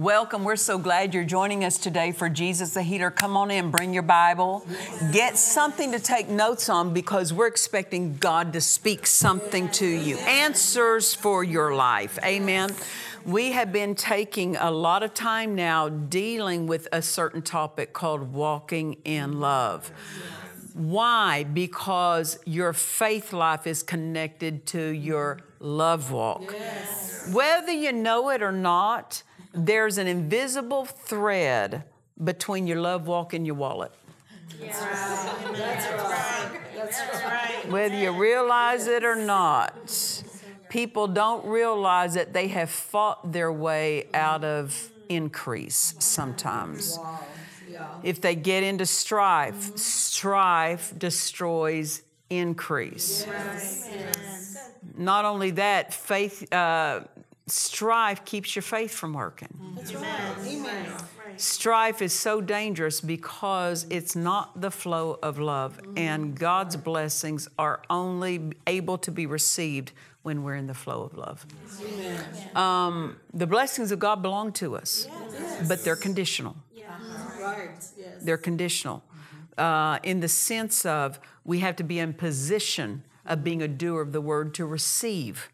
Welcome. We're so glad you're joining us today for Jesus the Healer. Come on in, bring your Bible. Get something to take notes on because we're expecting God to speak something to you. Answers for your life. Amen. We have been taking a lot of time now dealing with a certain topic called walking in love. Why? Because your faith life is connected to your love walk. Whether you know it or not, there's an invisible thread between your love walk and your wallet. That's right. That's right. Whether you realize it or not, people don't realize that they have fought their way out of increase sometimes. If they get into strife, strife destroys increase. Not only that, faith, uh, strife keeps your faith from working. Strife is so dangerous because it's not the flow of love, and God's blessings are only able to be received when we're in the flow of love. Um, the blessings of God belong to us, but they're conditional. They're conditional. Uh, in the sense of we have to be in position of being a doer of the word to receive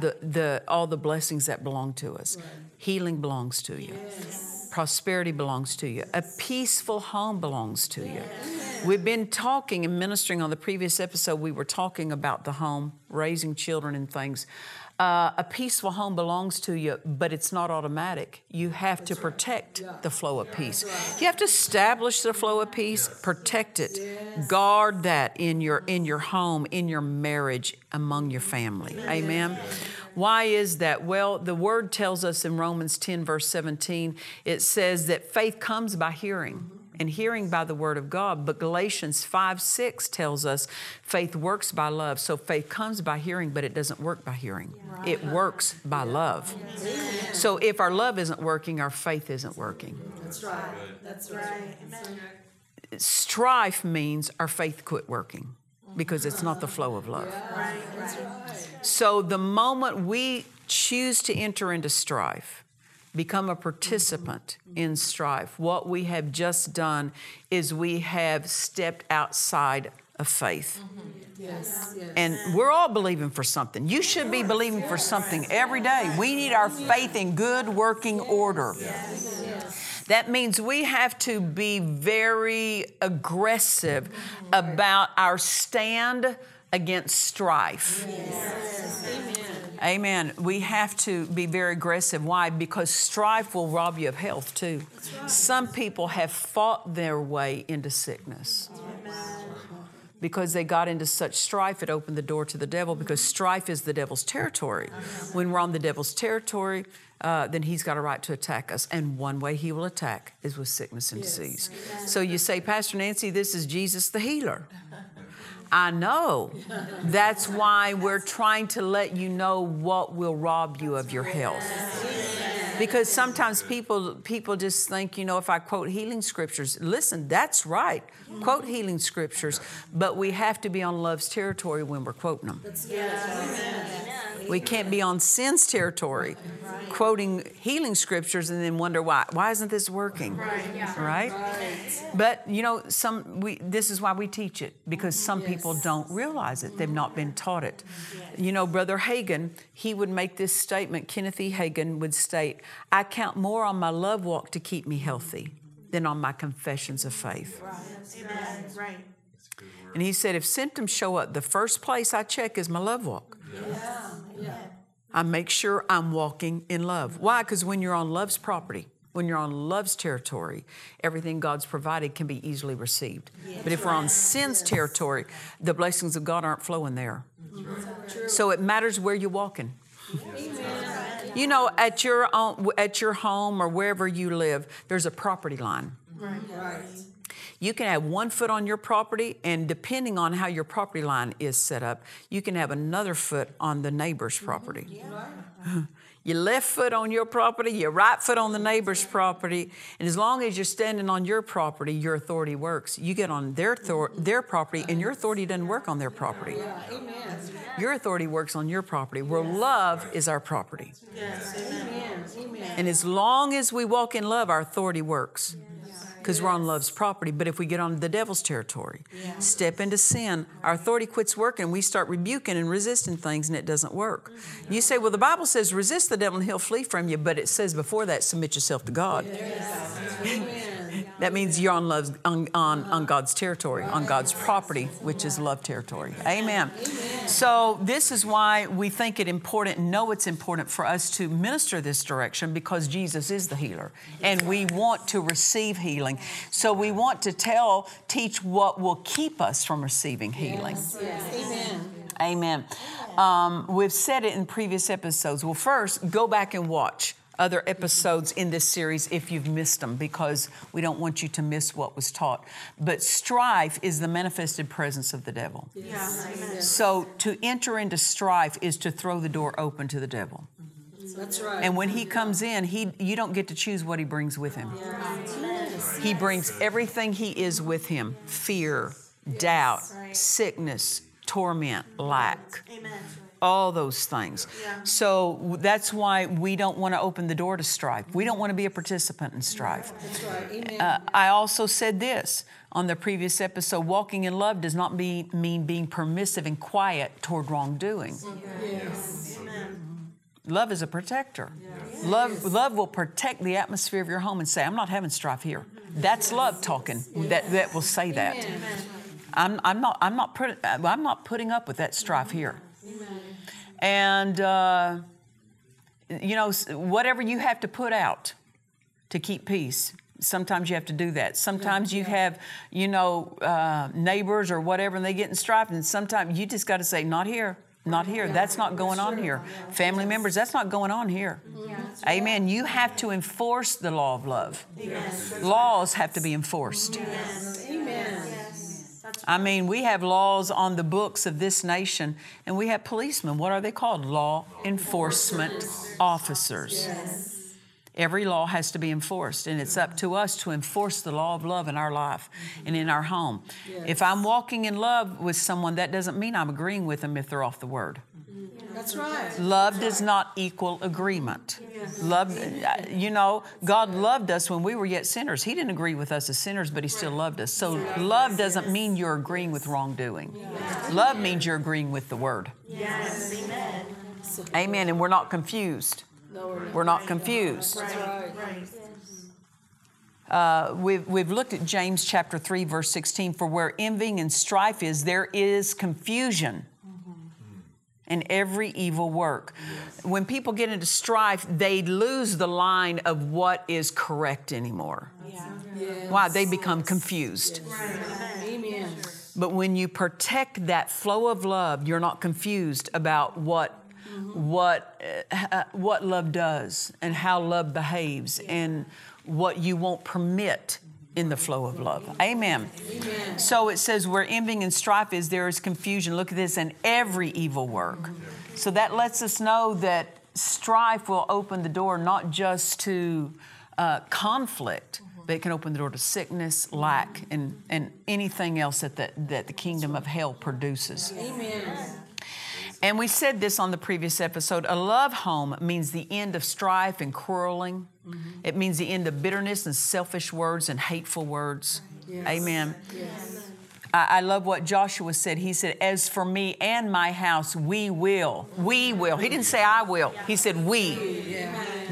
the, the, all the blessings that belong to us. Healing belongs to you. Prosperity belongs to you. A peaceful home belongs to you. We've been talking and ministering on the previous episode, we were talking about the home, raising children and things. Uh, a peaceful home belongs to you, but it's not automatic. You have to protect the flow of peace. You have to establish the flow of peace, protect it, guard that in your in your home, in your marriage, among your family. Amen. Why is that? Well, the word tells us in Romans 10, verse 17, it says that faith comes by hearing and hearing by the word of God. But Galatians 5 6 tells us faith works by love. So faith comes by hearing, but it doesn't work by hearing. It works by love. So if our love isn't working, our faith isn't working. That's right. That's right. Strife means our faith quit working because it's not the flow of love. So the moment we choose to enter into strife, become a participant in strife, what we have just done is we have stepped outside of faith. Yes. Yes. And we're all believing for something. You should be believing for something every day. We need our faith in good working order. That means we have to be very aggressive about our stand against strife. Amen. We have to be very aggressive. Why? Because strife will rob you of health too. Some people have fought their way into sickness because they got into such strife, it opened the door to the devil because strife is the devil's territory. When we're on the devil's territory, uh, then he's got a right to attack us. And one way he will attack is with sickness and disease. So you say, Pastor Nancy, this is Jesus the healer. I know. That's why we're trying to let you know what will rob you of your health. Because sometimes people people just think, you know, if I quote healing scriptures, listen, that's right. Quote healing scriptures, but we have to be on love's territory when we're quoting them. We can't be on sin's territory quoting healing scriptures and then wonder why. Why isn't this working? Right? But you know, some we this is why we teach it because some people don't realize it. They've not been taught it. You know, Brother Hagin, he would make this statement. Kenneth E. Hagin would state, "I count more on my love walk to keep me healthy than on my confessions of faith." Right. Amen. Right. And he said, if symptoms show up, the first place I check is my love walk. Yeah. Yeah. I make sure I'm walking in love. Why? Because when you're on love's property, when you're on love's territory, everything God's provided can be easily received. but if we're on sin's territory, the blessings of God aren't flowing there. So it matters where you're walking. You know, at your own, at your home or wherever you live, there's a property line. Right. You can have one foot on your property, and depending on how your property line is set up, you can have another foot on the neighbor's property. Your left foot on your property, your right foot on the neighbor's property, and as long as you're standing on your property, your authority works. You get on their thor- their property, and your authority doesn't work on their property. Amen. Your authority works on your property, where love is our property. Yes. Amen. Amen. And as long as we walk in love, our authority works because we're on love's property. But if we get on the devil's territory, step into sin, our authority quits working. We start rebuking and resisting things, and it doesn't work. Mm-hmm. You say, well, the Bible says resist the devil and he'll flee from you, but it says before that, submit yourself to God. That means you're on love's on, on, on God's territory, on God's property, which is love territory. Amen. So this is why we think it important, know it's important for us to minister this direction because Jesus is the healer. And we want to receive healing. So we want to tell, teach what will keep us from receiving healing. Amen. Amen. Um, we've said it in previous episodes. Well, first, go back and watch other episodes in this series if you've missed them because we don't want you to miss what was taught. But strife is the manifested presence of the devil. So to enter into strife is to throw the door open to the devil. That's right. And when he comes in, he you don't get to choose what he brings with him. He brings everything he is with him: fear, doubt, sickness, torment, lack. All those things. So that's why we don't want to open the door to strife. We don't want to be a participant in strife. That's right. Amen. Uh, I also said this on the previous episode walking in love does not be, mean being permissive and quiet toward wrongdoing. yes. Love is a protector. Love, love will protect the atmosphere of your home and say, I'm not having strife here. That's love talking that, that will say that. I'm, I'm, not, I'm, not put, I'm not putting up with that strife here. And, uh, you know, whatever you have to put out to keep peace, sometimes you have to do that. Sometimes you have, you know, uh, neighbors or whatever, and they get in strife, and sometimes you just got to say, not here. Not here. That's not going on here. Family members, that's not going on here. Amen. You have to enforce the law of love. Laws have to be enforced. Amen. I mean, we have laws on the books of this nation, and we have policemen. What are they called? Law enforcement officers. Every law has to be enforced, and it's up to us to enforce the law of love in our life and in our home. If I'm walking in love with someone, that doesn't mean I'm agreeing with them if they're off the word. That's right. Love does not equal agreement. Love, uh, you know, God loved us when we were yet sinners. He didn't agree with us as sinners, but He still loved us. So love doesn't mean you're agreeing with wrongdoing. Love means you're agreeing with the Word. Yes. Amen. Amen. And we're not confused. We're not confused. Uh, we've, we've looked at James chapter 3, verse 16. For where envying and strife is, there is confusion and every evil work. When people get into strife, they lose the line of what is correct anymore. Why? They become confused. Amen. But when you protect that flow of love, you're not confused about what what uh, what love does and how love behaves and what you won't permit in the flow of love. Amen. So it says where envying and strife is, there is confusion. Look at this, and every evil work. So that lets us know that strife will open the door not just to uh, conflict, but it can open the door to sickness, lack, and, and anything else that the, that the kingdom of hell produces. Amen. And we said this on the previous episode a love home means the end of strife and quarreling. Mm-hmm. It means the end of bitterness and selfish words and hateful words. Amen. I, I love what Joshua said. He said, As for me and my house, we will. We will. He didn't say I will, he said we.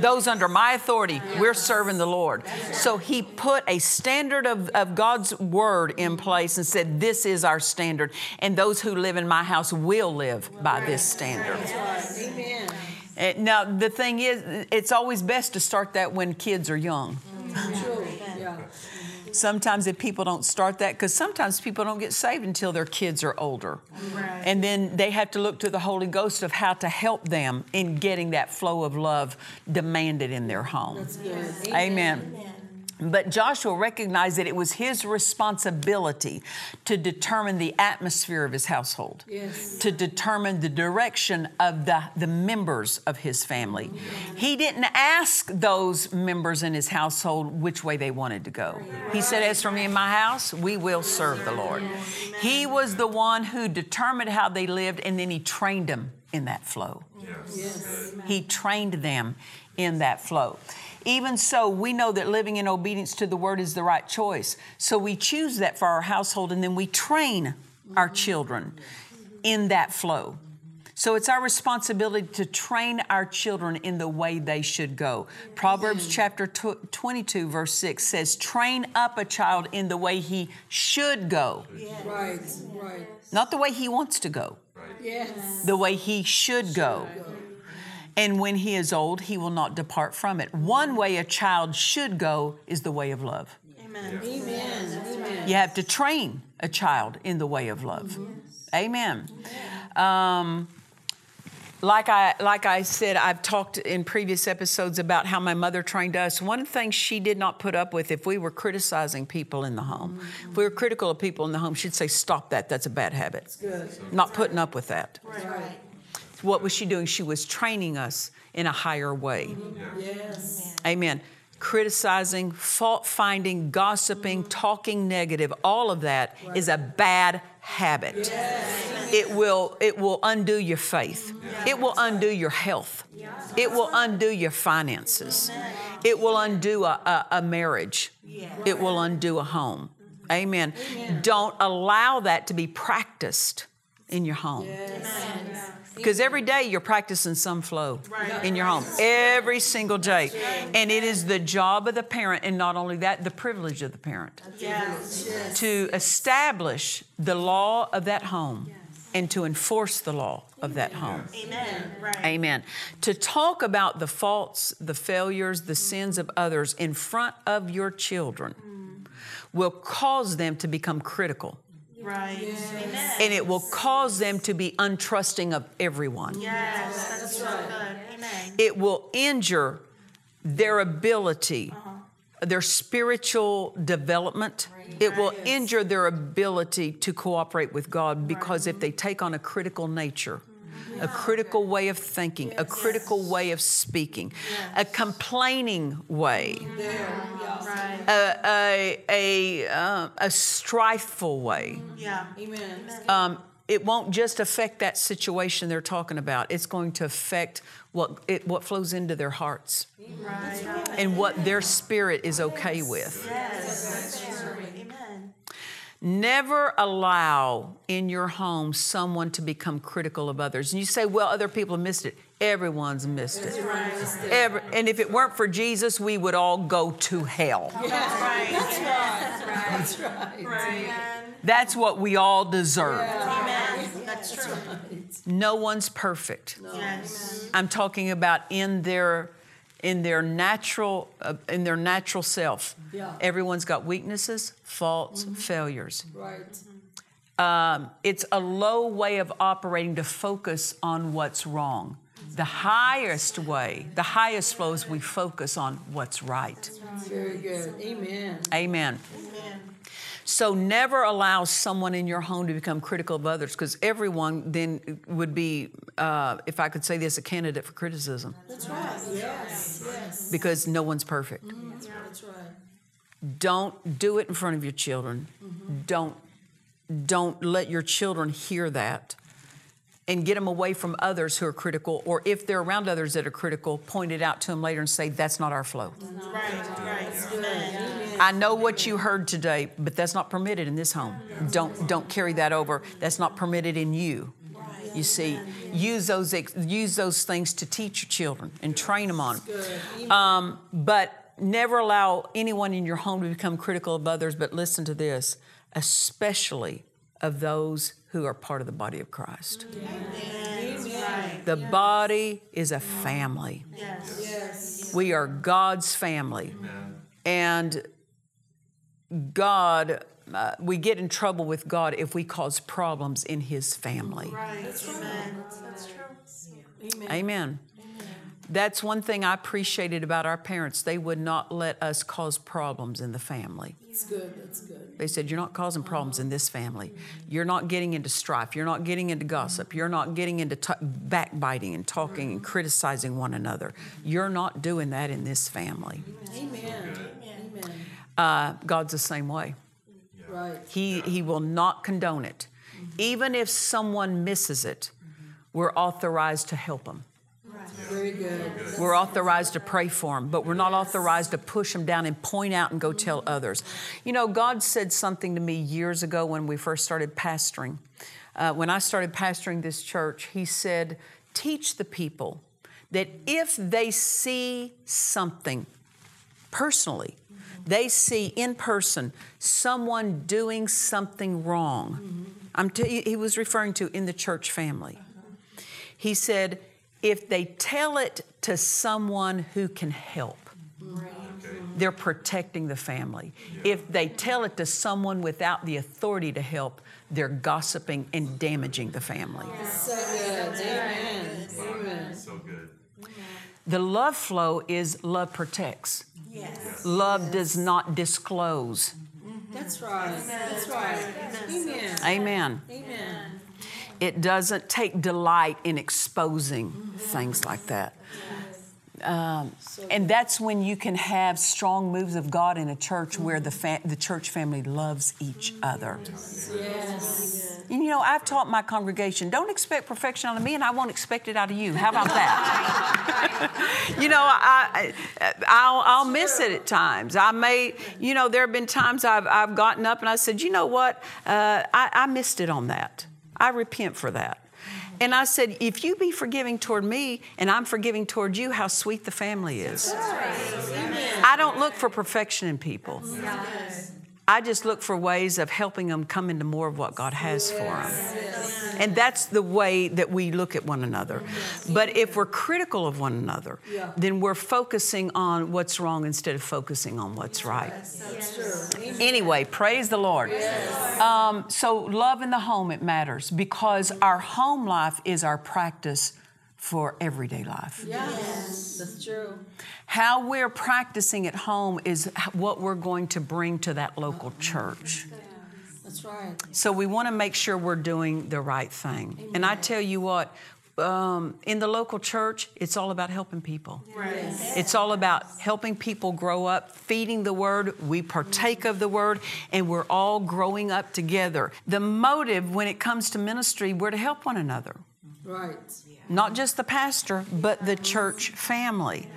Those under my authority, we're serving the Lord. So he put a standard of, of God's word in place and said, This is our standard. And those who live in my house will live by this standard. Amen. Uh, Now, the thing is, it's always best to start that when kids are young. True. Sometimes if people don't start that, because sometimes people don't get saved until their kids are older. And then they have to look to the Holy Ghost of how to help them in getting that flow of love demanded in their home. That's good. Amen. But Joshua recognized that it was his responsibility to determine the atmosphere of his household, Yes. to determine the direction of the, the members of his family. He didn't ask those members in his household which way they wanted to go. He said, As for me and my house, we will serve the Lord. He was the one who determined how they lived, and then he trained them in that flow. Yes. He trained them in that flow. Even so, we know that living in obedience to the word is the right choice. So we choose that for our household and then we train our children in that flow. So it's our responsibility to train our children in the way they should go. Proverbs chapter tw- 22, verse 6 says, Train up a child in the way he should go, Right. Right. not the way he wants to go, Right. Yes. the way he should go. And when he is old, he will not depart from it. One way a child should go is the way of love. Amen. Amen. Amen. You have to train a child in the way of love. Amen. Um, like I like I said, I've talked in previous episodes about how my mother trained us. One of the things she did not put up with if we were criticizing people in the home, if we were critical of people in the home, she'd say, "Stop that. That's a bad habit. Good. Not putting up with that." Right. What was she doing? She was training us in a higher way. Yes. Amen. Criticizing, fault finding, gossiping, talking negative, all of that is a bad habit. It will it will undo your faith. It will undo your health. It will undo your finances. It will undo a, a, a marriage. It will undo a home. Amen. Don't allow that to be practiced in your home. Because every day you're practicing some flow in your home, every single day. And it is the job of the parent, and not only that, the privilege of the parent to establish the law of that home and to enforce the law of that home. Amen. Right. Amen. To talk about the faults, the failures, the sins of others in front of your children will cause them to become critical Right. Amen. and it will cause them to be untrusting of everyone. Yes, that's so good. Amen. It will injure their ability, uh-huh. their spiritual development. It will injure their ability to cooperate with God because if they take on a critical nature, a critical way of thinking, a critical way of speaking, a complaining way, Right. a, a, a, uh, a strifeful way, Yeah. Amen. um, it won't just affect that situation they're talking about. It's going to affect what it, what flows into their hearts Right. and what their spirit is okay with. Yes. That's. Never allow in your home someone to become critical of others. And you say, "Well, other people have missed it." Everyone's missed it. Every, and if it weren't for Jesus, we would all go to hell. Right. That's right. Right. That's what we all deserve. Amen. That's true. No one's perfect. Yes. I'm talking about in their in their natural uh, in their natural self. Yeah. Everyone's got weaknesses, faults, failures. Right. Um, it's a low way of operating to focus on what's wrong. The highest way, the highest flow is we focus on what's right. Very good. Amen. Amen. Amen. So never allow someone in your home to become critical of others because everyone then would be, uh, if I could say this, a candidate for criticism That's right. Yes. Yes. because no one's perfect. That's right. Don't do it in front of your children. Don't don't let your children hear that. And get them away from others who are critical, or if they're around others that are critical, point it out to them later and say, That's not our flow. Right. Right. Amen. I know what you heard today, but that's not permitted in this home. Don't don't carry that over. That's not permitted in you. You see, use those use those things to teach your children and train them on. Um, but never allow anyone in your home to become critical of others. But listen to this, especially of those who are part of the body of Christ. The body is a family. Yes. We are God's family. And God, uh, we get in trouble with God if we cause problems in His family. Right. Amen. That's true. Amen. That's one thing I appreciated about our parents. They would not let us cause problems in the family. That's good. That's good. They said, You're not causing problems in this family. You're not getting into strife. You're not getting into gossip. You're not getting into t- backbiting and talking and criticizing one another. You're not doing that in this family. Amen. Amen. Uh, God's the same way. Right. He, he will not condone it. Even if someone misses it, we're authorized to help them. Very good. We're authorized to pray for them, but we're not authorized to push them down and point out and go tell others. You know, God said something to me years ago when we first started pastoring. Uh, when I started pastoring this church, He said, Teach the people that if they see something personally, they see in person someone doing something wrong. I'm t- he was referring to in the church family. He said, if they tell it to someone who can help, they're protecting the family. If they tell it to someone without the authority to help, they're gossiping and damaging the family. So good. Amen. Amen. So good. The love flow is love protects. Yes. Love does not disclose. Mm-hmm. That's right. That's right. Amen. Amen. Amen. It doesn't take delight in exposing mm-hmm. things like that. Um, and that's when you can have strong moves of God in a church where the, fa- the church family loves each other. Yes. And, you know, I've taught my congregation, don't expect perfection out of me, and I won't expect it out of you. How about that? you know, I, I, I'll, I'll miss it at times. I may, you know, there have been times I've, I've gotten up and I said, you know what, uh, I, I missed it on that. I repent for that. And I said, if you be forgiving toward me and I'm forgiving toward you, how sweet the family is. I don't look for perfection in people. I just look for ways of helping them come into more of what God has for them. And that's the way that we look at one another. But if we're critical of one another, then we're focusing on what's wrong instead of focusing on what's right. Anyway, praise the Lord. Um, so, love in the home, it matters because our home life is our practice for everyday life. Yes. That's true. How we're practicing at home is what we're going to bring to that local church. That's right. So we want to make sure we're doing the right thing. And I tell you what, um, in the local church, it's all about helping people. It's all about helping people grow up, feeding the word. We partake of the word, and we're all growing up together. The motive when it comes to ministry, we're to help one another Right. Not just the pastor, but the church family.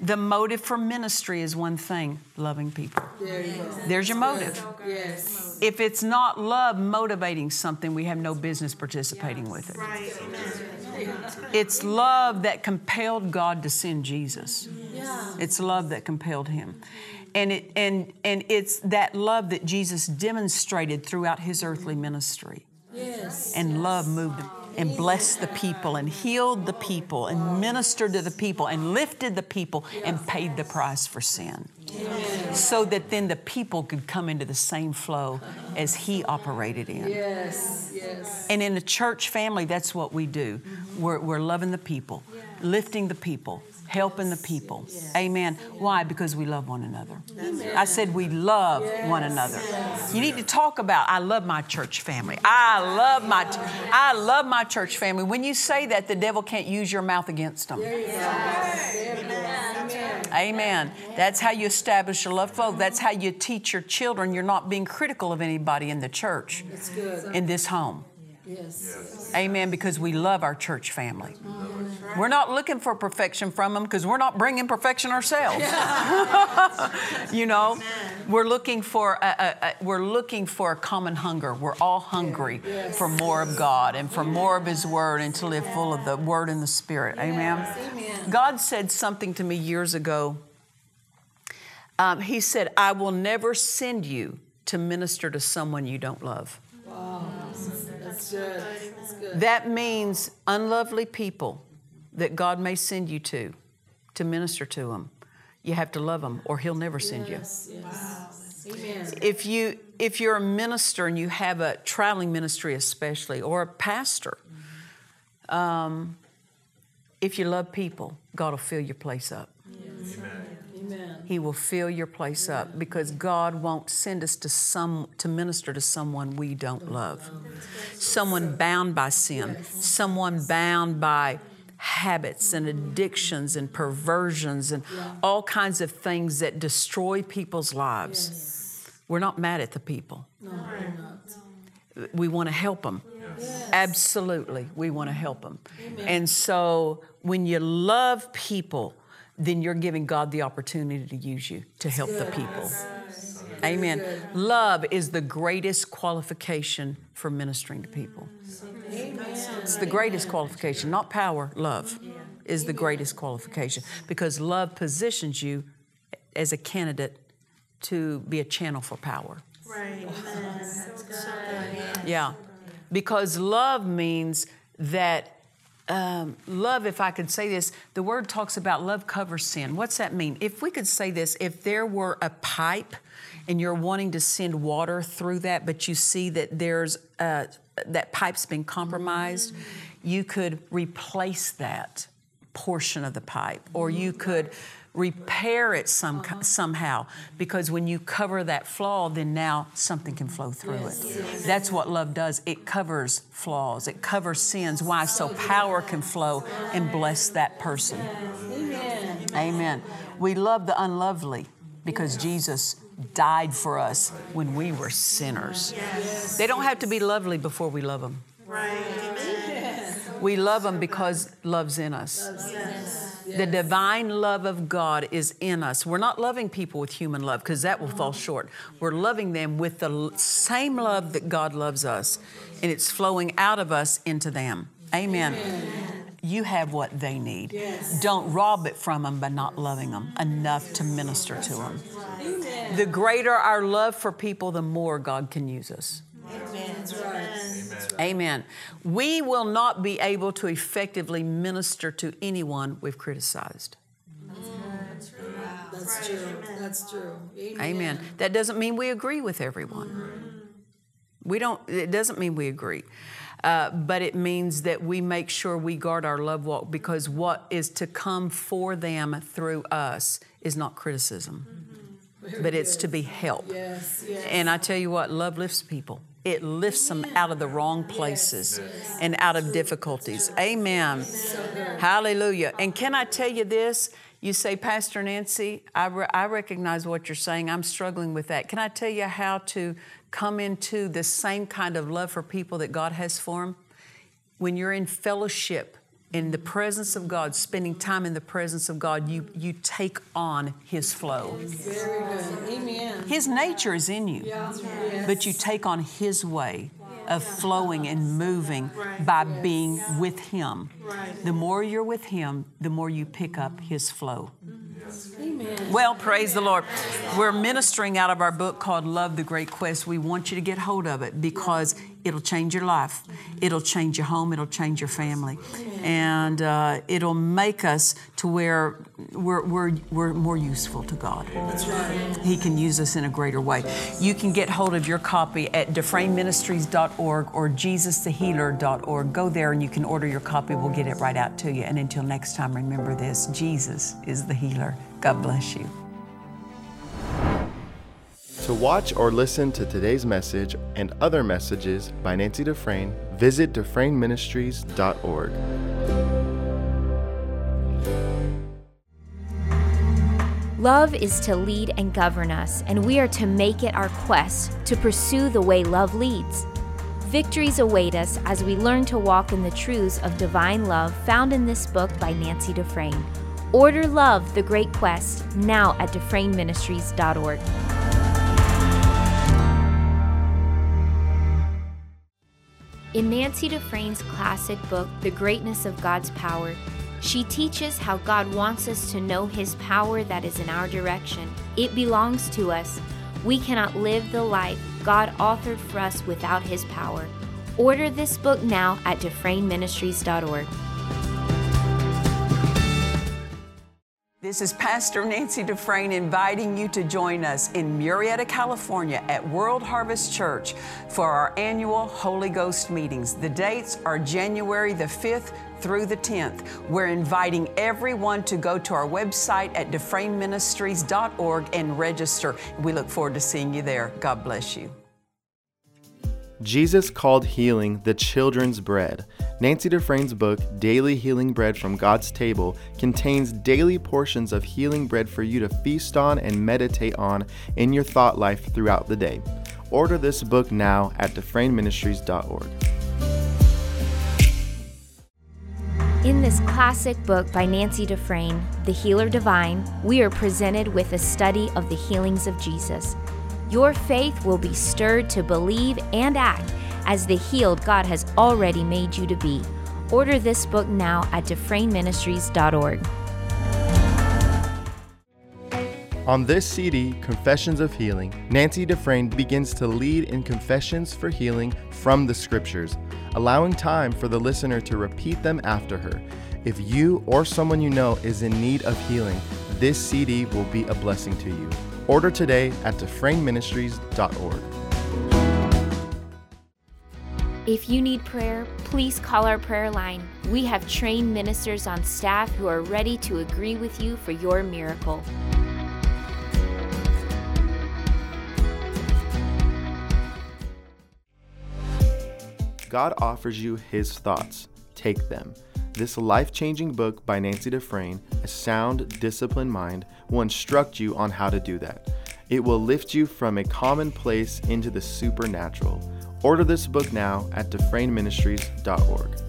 The motive for ministry is one thing loving people. There you go. There's your motive. Yes. If it's not love motivating something, we have no business participating with it. It's love that compelled God to send Jesus. Yeah. It's love that compelled him. And it and and it's that love that Jesus demonstrated throughout his earthly ministry. Yes. and love moved and blessed the people and healed the people and ministered to the people and lifted the people and paid the price for sin. So that then the people could come into the same flow as he operated in. Yes. Yes. And in a church family, that's what we do. We're, we're loving the people, lifting the people, helping the people. Amen. Why? Because we love one another. I said we love one another. You need to talk about I love my church family. I love my I love my church family. When you say that, the devil can't use your mouth against them. Amen. That's how you establish a love flow. That's how you teach your children. You're not being critical of anybody in the church, in this home. Yes. Amen. Because we love our church family. We're not looking for perfection from them because we're not bringing perfection ourselves. you know, we're looking for a, a, a, we're looking for a common hunger. We're all hungry for more of God and for more of His Word and to live full of the Word and the Spirit. Amen. Amen. God said something to me years ago. Um, he said, "I will never send you to minister to someone you don't love." That's good. That's good. That means unlovely people that God may send you to, to minister to them. You have to love them, or He'll never send you. Yes. Yes. Amen. If you if you're a minister and you have a traveling ministry, especially, or a pastor, um, if you love people, God will fill your place up. Amen. He will fill your place up because God won't send us to some to minister to someone we don't love. Someone bound by sin, someone bound by habits and addictions and perversions and all kinds of things that destroy people's lives. We're not mad at the people. No, we're. We want to help them. Absolutely, we want to help them. And so when you love people, then you're giving God the opportunity to use you to help the people. Amen. Love is the greatest qualification for ministering to people. It's the greatest qualification, not power, love is the greatest qualification because love positions you as a candidate to be a channel for power. Right. Amen. Yeah, because love means that um, love, if I could say this, the word talks about love covers sin. What's that mean? If we could say this, if there were a pipe and you're wanting to send water through that, but you see that there's uh, that pipe's been compromised, you could replace that portion of the pipe, or you could repair it some, somehow. Because when you cover that flaw then now something can flow through it. That's what love does. It covers flaws. It covers sins. Why? So power can flow and bless that person. Amen. amen. We love the unlovely because jesus died for us when we were sinners. They don't have to be lovely before we love them Right. Amen. we love them because love's in us the divine love of God is in us. We're not loving people with human love because that will fall mm-hmm. short. We're loving them with the same love that God loves us, and it's flowing out of us into them. Amen. You have what they need. Don't rob it from them by not loving them enough to minister to them. The greater our love for people, the more God can use us. That's right. Amen. We will not be able to effectively minister to anyone we've criticized. That's true. That's true. Amen. Amen. That doesn't mean we agree with everyone. We don't, it doesn't mean we agree. Uh, but it means that we make sure we guard our love walk because what is to come for them through us is not criticism, but it's to be help. Yes. Yes. And I tell you what, love lifts people. It lifts them out of the wrong places and out of difficulties. Amen. Hallelujah. And can I tell you this? You say, Pastor Nancy, I, re- I recognize what you're saying. I'm struggling with that. Can I tell you how to come into the same kind of love for people that God has for them? When you're in fellowship, in the presence of God, spending time in the presence of God, you, you take on His flow. Amen. His nature is in you, Yes. but you take on His way of flowing and moving by being with Him. The more you're with Him, the more you pick up His flow. Amen. Well, praise the Lord. We're ministering out of our book called Love the Great Quest. We want you to get hold of it because it'll change your life, it'll change your home, it'll change your family, and uh, it'll make us to where we're, we're, we're more useful to God. Right. He can use us in a greater way. You can get hold of your copy at dufresneministries.org or jesusthehealer.org. Go there and you can order your copy. We'll get it right out to you. And until next time, remember this Jesus is the healer. God bless you. To watch or listen to today's message and other messages by Nancy Dufresne, visit DufresneMinistries.org. Love is to lead and govern us, and we are to make it our quest to pursue the way love leads. Victories await us as we learn to walk in the truths of divine love found in this book by Nancy Dufresne. Order Love, The Great Quest now at DufresneMinistries.org. In Nancy Dufresne's classic book, The Greatness of God's Power, she teaches how God wants us to know His power that is in our direction. It belongs to us. We cannot live the life God authored for us without His power. Order this book now at DufresneMinistries.org. This is Pastor Nancy Dufresne inviting you to join us in Murrieta, California at World Harvest Church for our annual Holy Ghost meetings. The dates are January the 5th through the 10th. We're inviting everyone to go to our website at DufresneMinistries.org and register. We look forward to seeing you there. God bless you. Jesus called healing the children's bread. Nancy Dufresne's book, Daily Healing Bread from God's Table, contains daily portions of healing bread for you to feast on and meditate on in your thought life throughout the day. Order this book now at DufresneMinistries.org. In this classic book by Nancy Dufresne, The Healer Divine, we are presented with a study of the healings of Jesus. Your faith will be stirred to believe and act as the healed God has already made you to be. Order this book now at DufresneMinistries.org. On this CD, Confessions of Healing, Nancy Dufresne begins to lead in confessions for healing from the scriptures, allowing time for the listener to repeat them after her. If you or someone you know is in need of healing, this CD will be a blessing to you. Order today at DufresneMinistries.org. If you need prayer, please call our prayer line. We have trained ministers on staff who are ready to agree with you for your miracle. God offers you His thoughts. Take them. This life changing book by Nancy Dufresne, A Sound, Disciplined Mind, will instruct you on how to do that. It will lift you from a commonplace into the supernatural. Order this book now at DufresneMinistries.org.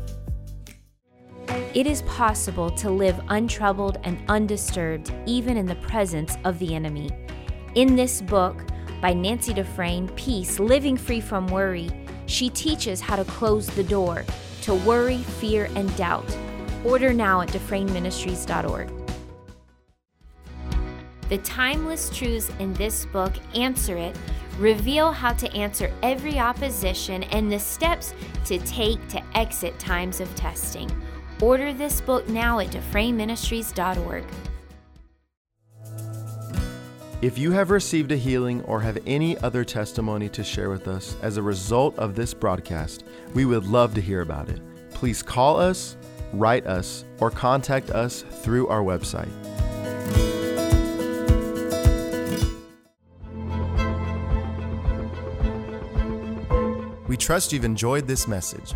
It is possible to live untroubled and undisturbed even in the presence of the enemy. In this book by Nancy Dufresne, Peace Living Free from Worry, she teaches how to close the door to worry, fear, and doubt. Order now at DufresneMinistries.org. The timeless truths in this book answer it, reveal how to answer every opposition, and the steps to take to exit times of testing. Order this book now at DufresneMinistries.org. If you have received a healing or have any other testimony to share with us as a result of this broadcast, we would love to hear about it. Please call us, write us, or contact us through our website. We trust you've enjoyed this message.